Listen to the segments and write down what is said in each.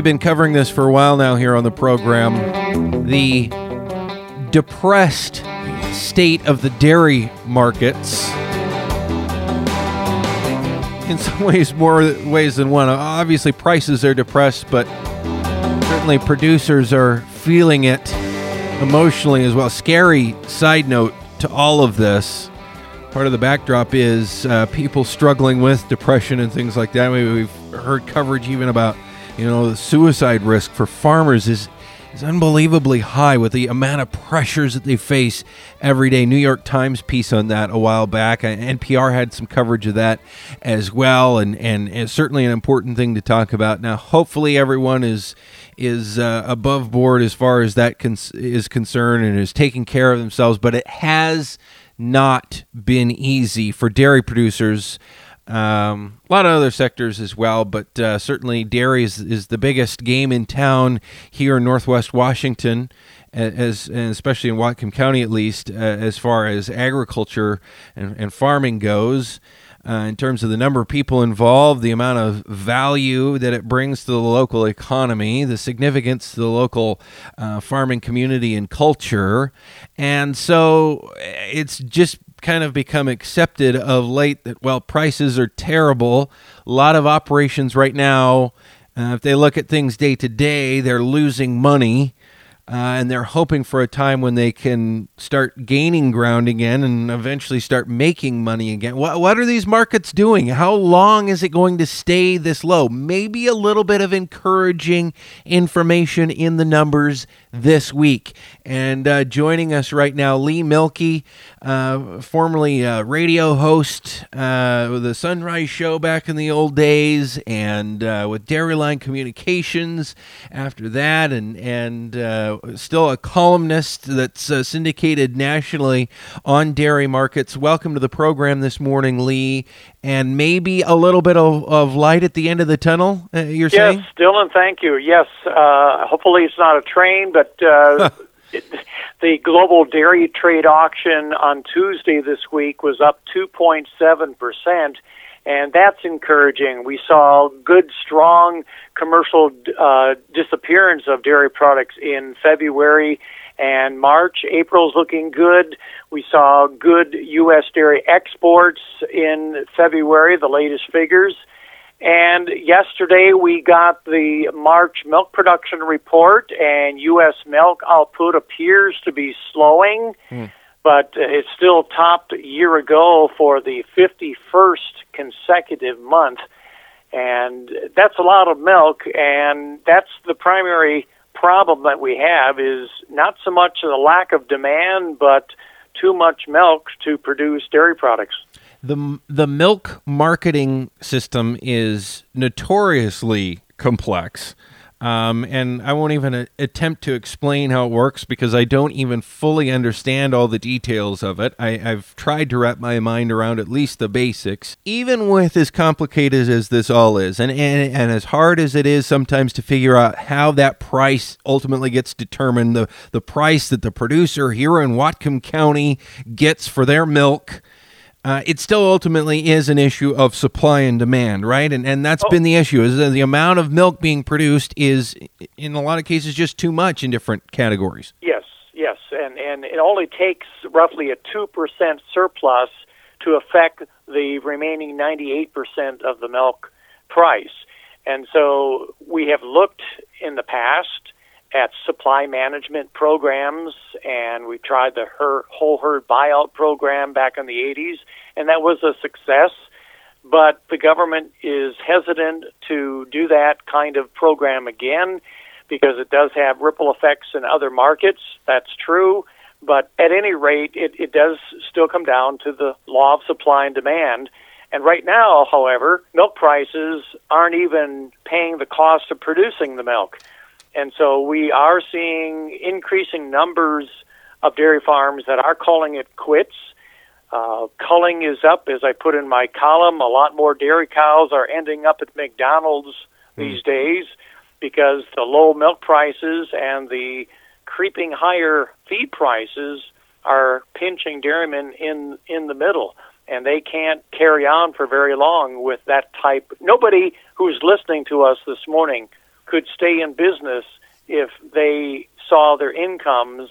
we've been covering this for a while now here on the program. The depressed state of the dairy markets. In some ways, more ways than one. Obviously, prices are depressed, but certainly producers are feeling it emotionally as well. Scary side note to all of this. Part of the backdrop is uh, people struggling with depression and things like that. We've heard coverage even about, you know, the suicide risk for farmers is is unbelievably high with the amount of pressures that they face every day. New York Times piece on that a while back. NPR had some coverage of that as well, and and it's certainly an important thing to talk about. Now, hopefully, everyone is is uh, above board as far as that cons- is concerned and is taking care of themselves, but it has not been easy for dairy producers. Um, a lot of other sectors as well, but uh, certainly dairy is, is, the biggest game in town here in Northwest Washington, as and especially in Whatcom County at least, uh, as far as agriculture and, and farming goes. Uh, in terms of the number of people involved, the amount of value that it brings to the local economy, the significance to the local uh, farming community and culture. And so it's just kind of become accepted of late that, well, prices are terrible. A lot of operations right now, uh, if they look at things day to day, they're losing money. Uh, and they're hoping for a time when they can start gaining ground again and eventually start making money again. What, what are these markets doing? How long is it going to stay this low? Maybe a little bit of encouraging information in the numbers this week. And uh, joining us right now, Lee Mielke, uh, formerly a radio host uh, with the Sunrise Show back in the old days, and uh, with Dairyline Communications after that, and and uh, still a columnist that's uh, syndicated nationally on dairy markets. Welcome to the program this morning, Lee, and maybe a little bit of, of light at the end of the tunnel. Uh, you're yes, saying? Yes, Dylan, thank you. Yes, uh, hopefully it's not a train, but. Uh, the global dairy trade auction on Tuesday this week was up 2.7%, and that's encouraging. We saw good, strong commercial uh, disappearance of dairy products in February and March. April's looking good. We saw good U.S. dairy exports in February, the latest figures. And yesterday we got the March milk production report, and U.S. milk output appears to be slowing, mm. But it still topped a year ago for the 51st consecutive month. And that's a lot of milk, and that's the primary problem that we have is not so much the lack of demand, but too much milk to produce dairy products the the milk marketing system is notoriously complex. Um, and I won't even a- attempt to explain how it works because I don't even fully understand all the details of it. I, have tried to wrap my mind around at least the basics. Even with as complicated as this all is, and, and, and as hard as it is sometimes to figure out how that price ultimately gets determined, the, the price that the producer here in Whatcom County gets for their milk uh, it still ultimately is an issue of supply and demand, right? And and that's oh. been the issue is the amount of milk being produced is in a lot of cases just too much in different categories. Yes, yes, and and it only takes roughly a two percent surplus to affect the remaining ninety eight percent of the milk price. And so we have looked in the past at supply management programs, and we tried the her- whole herd buyout program back in the 80s, and that was a success. But the government is hesitant to do that kind of program again because it does have ripple effects in other markets. That's true. But at any rate, it, it does still come down to the law of supply and demand. And right now, however, milk prices aren't even paying the cost of producing the milk. And so we are seeing increasing numbers of dairy farms that are calling it quits. Uh, culling is up, as I put in my column. A lot more dairy cows are ending up at McDonald's mm. these days because the low milk prices and the creeping higher feed prices are pinching dairymen in in the middle, and they can't carry on for very long with that type. Nobody who's listening to us this morning could stay in business if they saw their incomes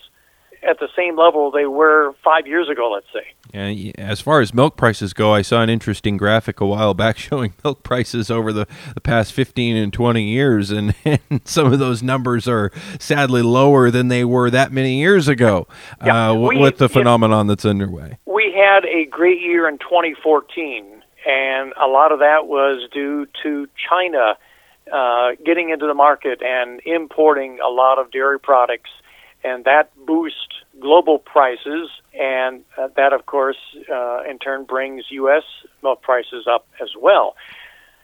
at the same level they were five years ago, let's say. And as far as milk prices go, I saw an interesting graphic a while back showing milk prices over the, the past 15 and 20 years, and, and some of those numbers are sadly lower than they were that many years ago Yeah, uh, we- with the yeah. phenomenon that's underway. We had a great year in 2014, and a lot of that was due to China uh, getting into the market and importing a lot of dairy products, and that boosts global prices, and uh, that, of course, uh, in turn brings U.S. milk prices up as well.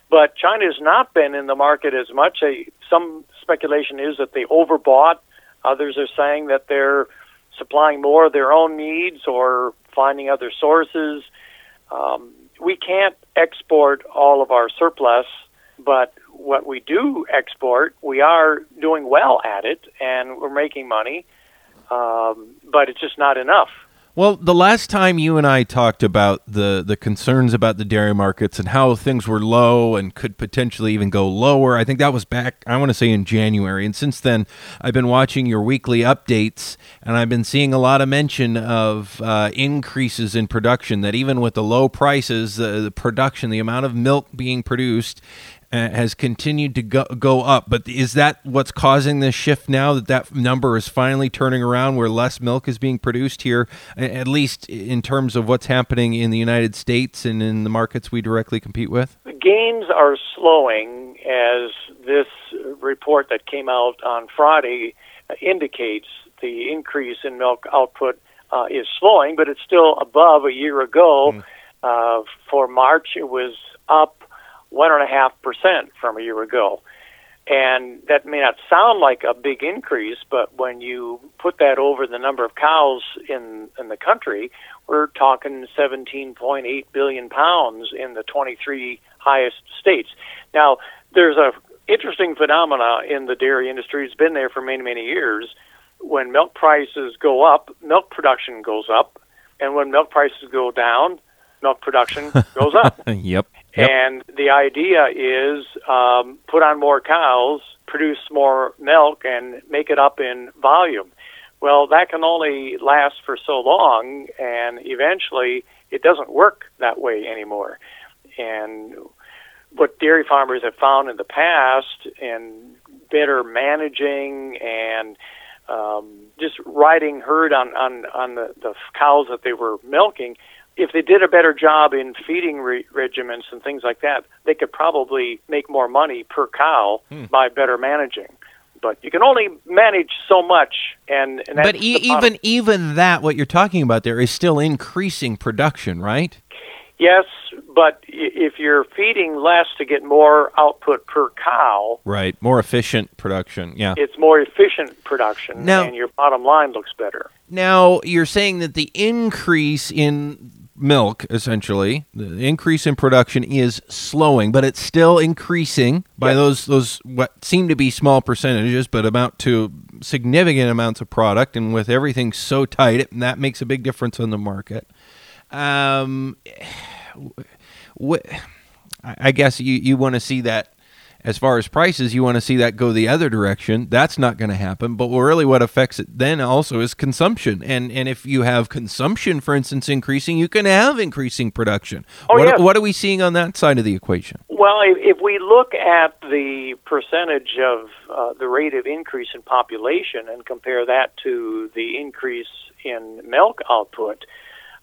But China has not been in the market as much. Some speculation is that they overbought. Others are saying that they're supplying more of their own needs or finding other sources. Um, we can't export all of our surplus, but what we do export, we are doing well at it, and we're making money. Um, but it's just not enough. Well, the last time you and I talked about the, the concerns about the dairy markets and how things were low and could potentially even go lower, I think that was back, I want to say in January. And since then, I've been watching your weekly updates and I've been seeing a lot of mention of uh, increases in production, that even with the low prices, the, the production, the amount of milk being produced, has continued to go, go up. But is that what's causing this shift now? That that number is finally turning around, where less milk is being produced here, at least in terms of what's happening in the United States and in the markets we directly compete with. The gains are slowing as this report that came out on Friday indicates the increase in milk output uh, is slowing, but it's still above a year ago. Uh, for March, it was up one and a half percent from a year ago. And that may not sound like a big increase, but when you put that over the number of cows in, in the country, we're talking 17.8 billion pounds in the 23 highest states. Now, there's a interesting phenomena in the dairy industry. It's been there for many, many years. When milk prices go up, milk production goes up, and when milk prices go down, milk production goes up. yep. And the idea is um, put on more cows, produce more milk, and make it up in volume. Well, that can only last for so long, and eventually it doesn't work that way anymore. And what dairy farmers have found in the past, and better managing and um, just riding herd on on on the, the cows that they were milking, if they did a better job in feeding re- regimens and things like that, they could probably make more money per cow hmm. by better managing. But you can only manage so much, and, and But e- even even that, what you're talking about there is still increasing production, right? yes, but if you're feeding less to get more output per cow, Right. More efficient production. Yeah. it's more efficient production, Now- and your bottom line looks better. Now, you're saying that the increase in milk, essentially, the increase in production is slowing, but it's still increasing by Yes. those those what seem to be small percentages, but amount to significant amounts of product. And with everything so tight, it, that makes a big difference on the market. Um, I guess you, you want to see that as far as prices, you want to see that go the other direction. That's not going to happen. But really, what affects it then also is consumption. And and if you have consumption, for instance, increasing, you can have increasing production. Oh, what, yes. what are we seeing on that side of the equation? Well, if, if we look at the percentage of uh, the rate of increase in population and compare that to the increase in milk output,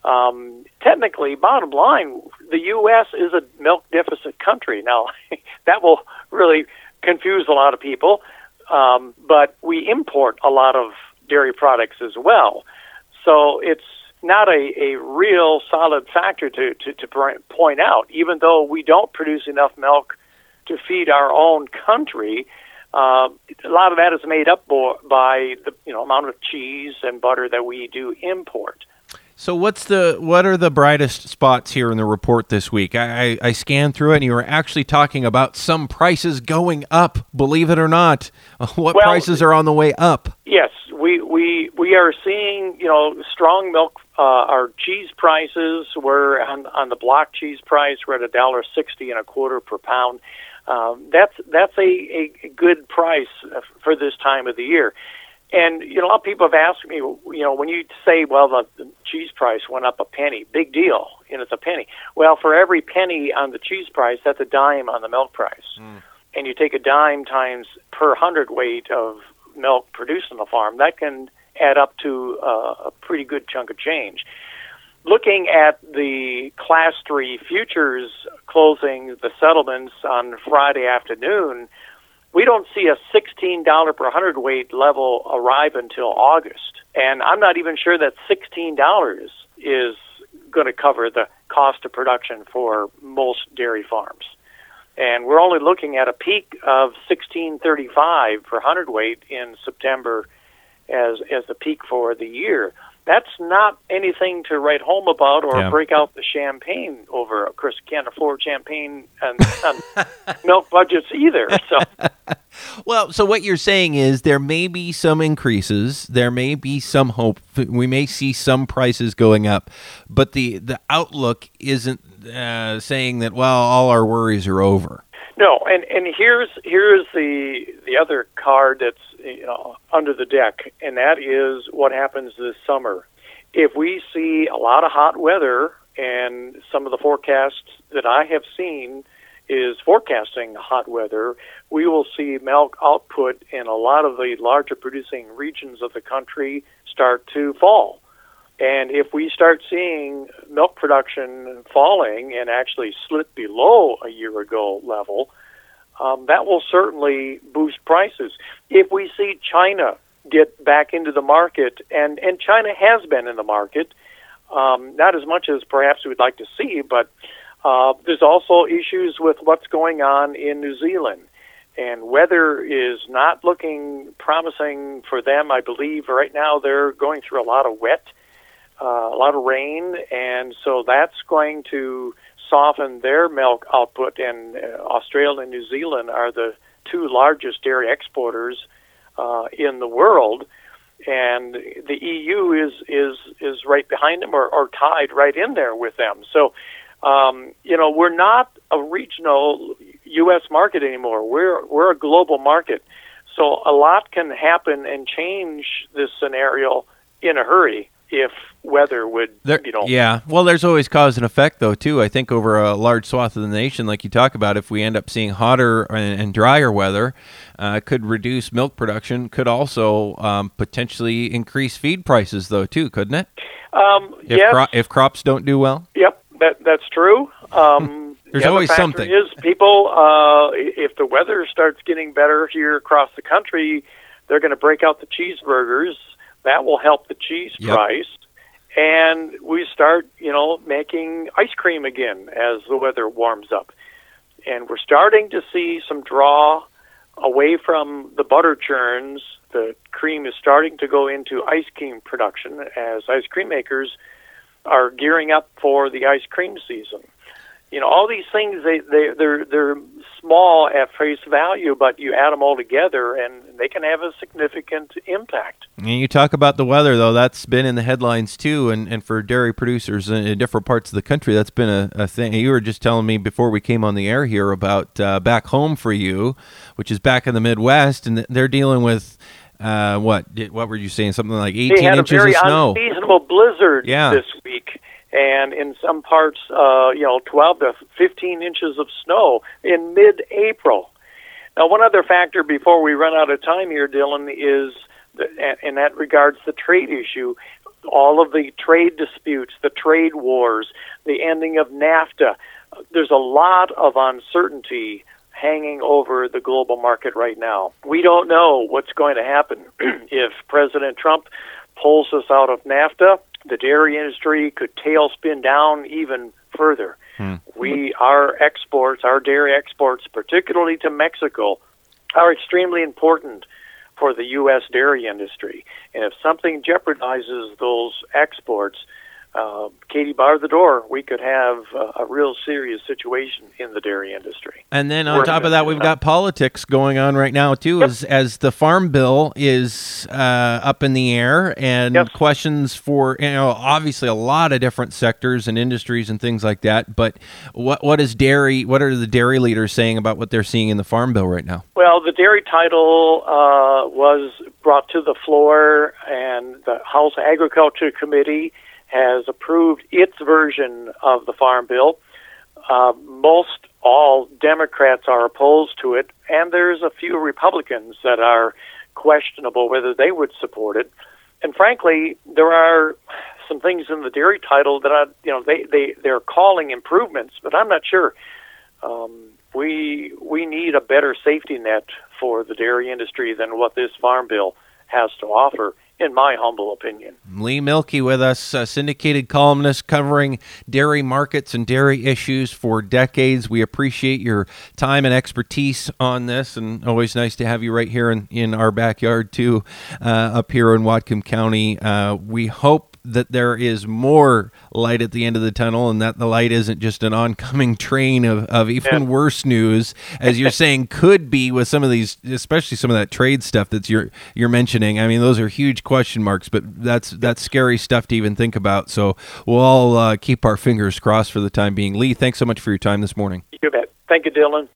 um, technically, bottom line, the U.S. is a milk deficit country. Now, that will really confuse a lot of people, um, but we import a lot of dairy products as well. So it's not a, a real solid factor to, to, to point out, even though we don't produce enough milk to feed our own country. Uh, a lot of that is made up by the you know amount of cheese and butter that we do import. So what's the what are the brightest spots here in the report this week? I, I, I scanned through it, and you were actually talking about some prices going up. Believe it or not, what Well- prices are on the way up? Yes, we we we are seeing you know strong milk. Uh, our cheese prices were on on the block cheese price. We're at a dollar sixty and a quarter per pound. Um, that's that's a, a good price for this time of the year. And you know, a lot of people have asked me, you know, when you say, well, the, the cheese price went up a penny, big deal, and it's a penny. Well, for every penny on the cheese price, that's a dime on the milk price. Mm. And you take a dime times per hundredweight of milk produced on the farm, that can add up to uh, a pretty good chunk of change. Looking at the Class 3 futures closing, the settlements on Friday afternoon, we don't see a $16 per hundredweight level arrive until August. And I'm not even sure that $16 is going to cover the cost of production for most dairy farms. And we're only looking at a peak of 1635 per hundredweight in September as as the peak for the year that's not anything to write home about or yeah. break out the champagne over. Of course, can't afford champagne and, and milk budgets either. So, well, so what you're saying is there may be some increases, there may be some hope. We may see some prices going up, but the the outlook isn't uh, saying that. Well, all our worries are over. No, and and here's here's the the other card that's know, under the deck, and that is what happens this summer. If we see a lot of hot weather, and some of the forecasts that I have seen is forecasting hot weather, we will see milk output in a lot of the larger producing regions of the country start to fall. And if we start seeing milk production falling and actually slip below a year ago level, um, that will certainly boost prices. If we see China get back into the market, and, and China has been in the market, um, not as much as perhaps we'd like to see, but uh, there's also issues with what's going on in New Zealand. And weather is not looking promising for them. I believe right now they're going through a lot of wet, uh, a lot of rain, and so that's going to soften their milk output, and uh, Australia and New Zealand are the two largest dairy exporters uh, in the world, and the EU is is is right behind them or, or tied right in there with them. So, um, you know, we're not a regional U.S. market anymore. We're we're a global market. So a lot can happen and change this scenario in a hurry if weather would there, you know. yeah. Well there's always cause and effect though too. I think over a large swath of the nation like you talk about if we end up seeing hotter and, and drier weather uh, could reduce milk production could also um, potentially increase feed prices though too couldn't it? Um, if, yes. cro- if crops don't do well? Yep that that's true. Um, there's the always something. is people uh, if the weather starts getting better here across the country they're going to break out the cheeseburgers that will help the cheese yep. price. And we start, you know, making ice cream again as the weather warms up. And we're starting to see some draw away from the butter churns. The cream is starting to go into ice cream production as ice cream makers are gearing up for the ice cream season you know all these things they they they're they're small at face value but you add them all together and they can have a significant impact and you talk about the weather though that's been in the headlines too and and for dairy producers in, different parts of the country that's been a, a thing you were just telling me before we came on the air here about uh, back home for you which is back in the midwest and they're dealing with uh, what what were you saying? Something like 18 inches of snow. They had a very Unseasonable blizzard yeah. this week and in some parts, uh, you know, 12 to 15 inches of snow in mid-April. Now, one other factor before we run out of time here, Dylan, is, the, and that regards the trade issue, all of the trade disputes, the trade wars, the ending of NAFTA. There's a lot of uncertainty hanging over the global market right now. We don't know what's going to happen if President Trump pulls us out of NAFTA the dairy industry could tailspin down even further. Hmm. We our exports, our dairy exports, particularly to Mexico, are extremely important for the U.S. dairy industry. And if something jeopardizes those exports, uh, Katie bar the door, we could have uh, a real serious situation in the dairy industry. And then on top of that, we've got politics going on right now too, yep. as as the farm bill is uh, up in the air, and yep. questions for you know obviously a lot of different sectors and industries and things like that. But what what is dairy? What are the dairy leaders saying about what they're seeing in the farm bill right now? Well, the dairy title uh, was brought to the floor, and the House Agriculture Committee has approved its version of the Farm Bill. Uh, most all Democrats are opposed to it, and there's a few Republicans that are questionable whether they would support it. And frankly, there are some things in the dairy title that I, you know, they they they're calling improvements, but I'm not sure. Um, we we need a better safety net for the dairy industry than what this farm bill has to offer in my humble opinion. Lee Mielke with us, a syndicated columnist covering dairy markets and dairy issues for decades. We appreciate your time and expertise on this, and always nice to have you right here in, in our backyard, too, uh, up here in Whatcom County. Uh, we hope that there is more light at the end of the tunnel and that the light isn't just an oncoming train of, of even yeah. worse news as you're saying could be with some of these especially some of that trade stuff that you're you're mentioning. I mean those are huge question marks but that's that's scary stuff to even think about. So we'll all uh, keep our fingers crossed for the time being. Lee thanks so much for your time this morning. You bet. Thank you dylan